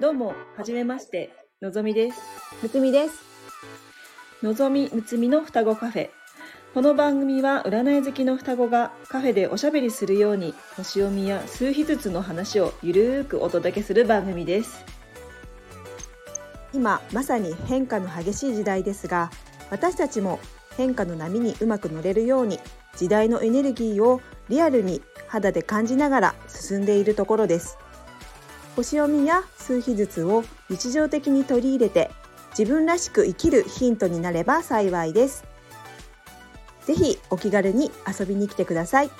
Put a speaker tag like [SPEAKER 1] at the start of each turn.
[SPEAKER 1] どうも、はじめまして、のぞみです。
[SPEAKER 2] むつみです。
[SPEAKER 1] のぞみむつみの双子カフェ。この番組は占い好きの双子がカフェでおしゃべりするように星読みや数秘術の話をゆるーくお届けする番組です。
[SPEAKER 2] 今まさに変化の激しい時代ですが、私たちも変化の波にうまく乗れるように時代のエネルギーをリアルに肌で感じながら進んでいるところです。星読みや数秘術を日常的に取り入れて自分らしく生きるヒントになれば幸いです。是非お気軽に遊びに来てください。